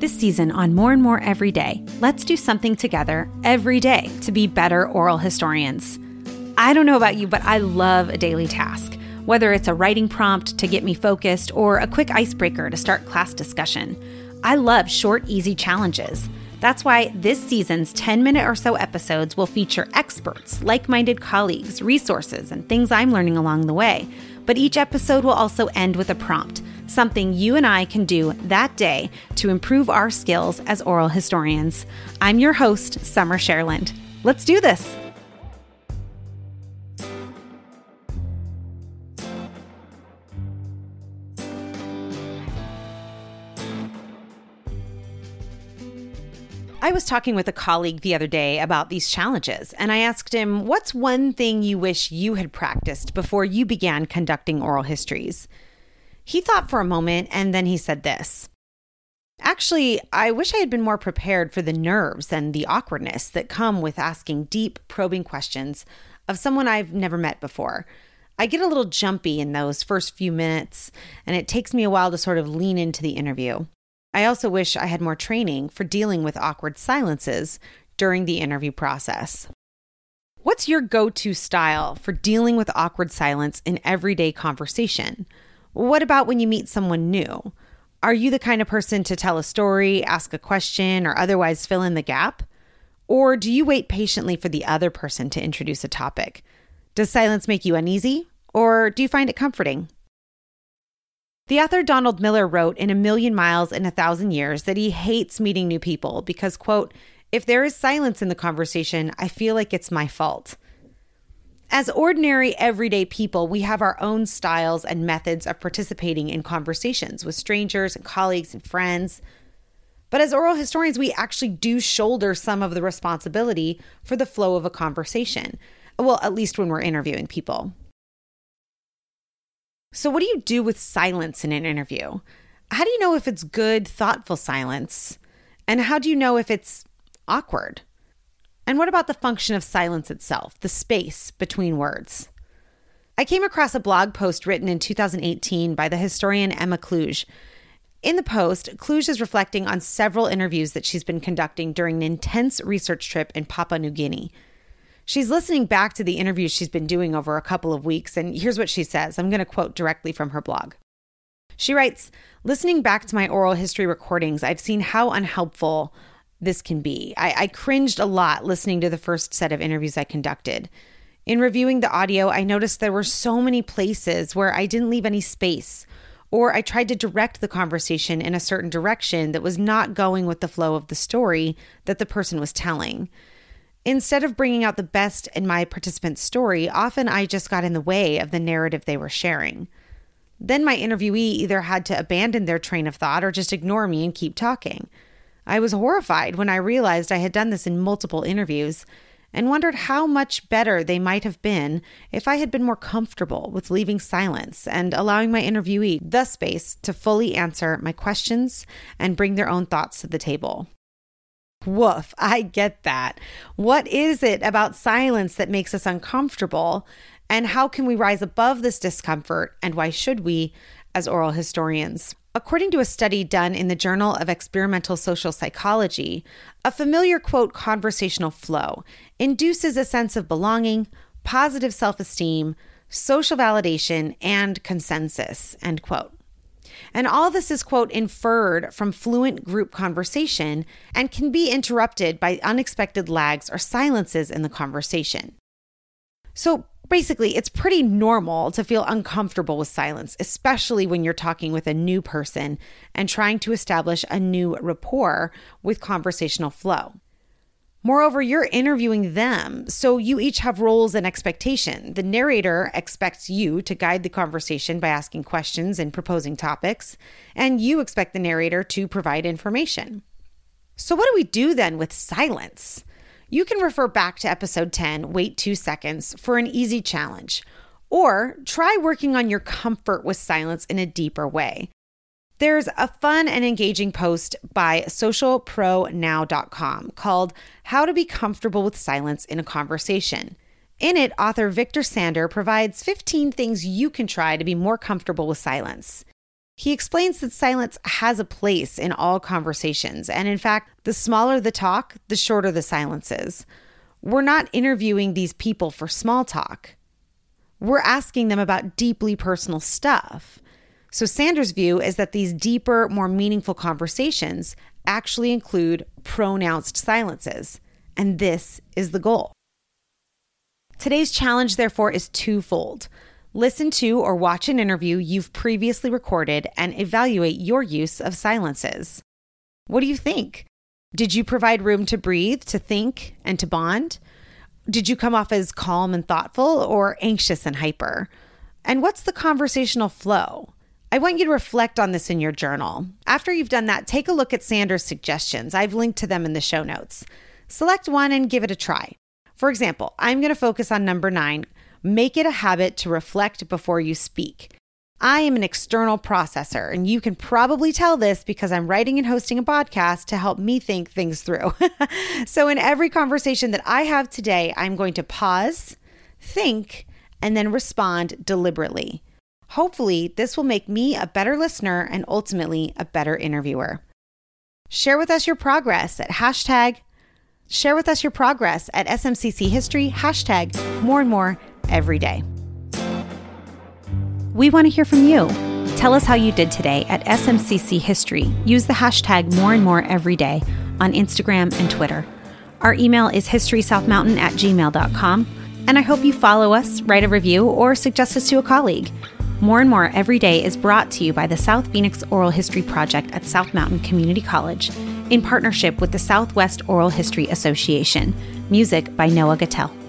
This season on More and More Every Day, let's do something together every day to be better oral historians. I don't know about you, but I love a daily task, whether it's a writing prompt to get me focused or a quick icebreaker to start class discussion. I love short, easy challenges. That's why this season's 10 minute or so episodes will feature experts, like minded colleagues, resources, and things I'm learning along the way. But each episode will also end with a prompt, something you and I can do that day to improve our skills as oral historians. I'm your host, Summer Cherland. Let's do this. I was talking with a colleague the other day about these challenges, and I asked him, What's one thing you wish you had practiced before you began conducting oral histories? He thought for a moment, and then he said this Actually, I wish I had been more prepared for the nerves and the awkwardness that come with asking deep, probing questions of someone I've never met before. I get a little jumpy in those first few minutes, and it takes me a while to sort of lean into the interview. I also wish I had more training for dealing with awkward silences during the interview process. What's your go to style for dealing with awkward silence in everyday conversation? What about when you meet someone new? Are you the kind of person to tell a story, ask a question, or otherwise fill in the gap? Or do you wait patiently for the other person to introduce a topic? Does silence make you uneasy, or do you find it comforting? The author Donald Miller wrote in A Million Miles in a Thousand Years that he hates meeting new people because, quote, if there is silence in the conversation, I feel like it's my fault. As ordinary, everyday people, we have our own styles and methods of participating in conversations with strangers and colleagues and friends. But as oral historians, we actually do shoulder some of the responsibility for the flow of a conversation. Well, at least when we're interviewing people. So, what do you do with silence in an interview? How do you know if it's good, thoughtful silence? And how do you know if it's awkward? And what about the function of silence itself, the space between words? I came across a blog post written in 2018 by the historian Emma Kluge. In the post, Kluge is reflecting on several interviews that she's been conducting during an intense research trip in Papua New Guinea. She's listening back to the interviews she's been doing over a couple of weeks, and here's what she says. I'm going to quote directly from her blog. She writes Listening back to my oral history recordings, I've seen how unhelpful this can be. I, I cringed a lot listening to the first set of interviews I conducted. In reviewing the audio, I noticed there were so many places where I didn't leave any space, or I tried to direct the conversation in a certain direction that was not going with the flow of the story that the person was telling. Instead of bringing out the best in my participant's story, often I just got in the way of the narrative they were sharing. Then my interviewee either had to abandon their train of thought or just ignore me and keep talking. I was horrified when I realized I had done this in multiple interviews and wondered how much better they might have been if I had been more comfortable with leaving silence and allowing my interviewee the space to fully answer my questions and bring their own thoughts to the table. Woof, I get that. What is it about silence that makes us uncomfortable? And how can we rise above this discomfort? And why should we as oral historians? According to a study done in the Journal of Experimental Social Psychology, a familiar quote, conversational flow induces a sense of belonging, positive self esteem, social validation, and consensus, end quote. And all this is, quote, inferred from fluent group conversation and can be interrupted by unexpected lags or silences in the conversation. So basically, it's pretty normal to feel uncomfortable with silence, especially when you're talking with a new person and trying to establish a new rapport with conversational flow. Moreover, you're interviewing them, so you each have roles and expectation. The narrator expects you to guide the conversation by asking questions and proposing topics, and you expect the narrator to provide information. So, what do we do then with silence? You can refer back to episode 10, Wait Two Seconds, for an easy challenge, or try working on your comfort with silence in a deeper way. There's a fun and engaging post by socialpronow.com called How to Be Comfortable with Silence in a Conversation. In it, author Viktor Sander provides 15 things you can try to be more comfortable with silence. He explains that silence has a place in all conversations, and in fact, the smaller the talk, the shorter the silences. We're not interviewing these people for small talk. We're asking them about deeply personal stuff. So, Sanders' view is that these deeper, more meaningful conversations actually include pronounced silences. And this is the goal. Today's challenge, therefore, is twofold. Listen to or watch an interview you've previously recorded and evaluate your use of silences. What do you think? Did you provide room to breathe, to think, and to bond? Did you come off as calm and thoughtful or anxious and hyper? And what's the conversational flow? I want you to reflect on this in your journal. After you've done that, take a look at Sanders' suggestions. I've linked to them in the show notes. Select one and give it a try. For example, I'm going to focus on number nine Make it a habit to reflect before you speak. I am an external processor, and you can probably tell this because I'm writing and hosting a podcast to help me think things through. so, in every conversation that I have today, I'm going to pause, think, and then respond deliberately. Hopefully, this will make me a better listener and ultimately a better interviewer. Share with us your progress at hashtag share with us your progress at SMCC History, hashtag more and more every day. We want to hear from you. Tell us how you did today at SMCC History. Use the hashtag more and more every day on Instagram and Twitter. Our email is historysouthmountain at gmail.com, and I hope you follow us, write a review, or suggest us to a colleague. More and More Every Day is brought to you by the South Phoenix Oral History Project at South Mountain Community College in partnership with the Southwest Oral History Association. Music by Noah Gattell.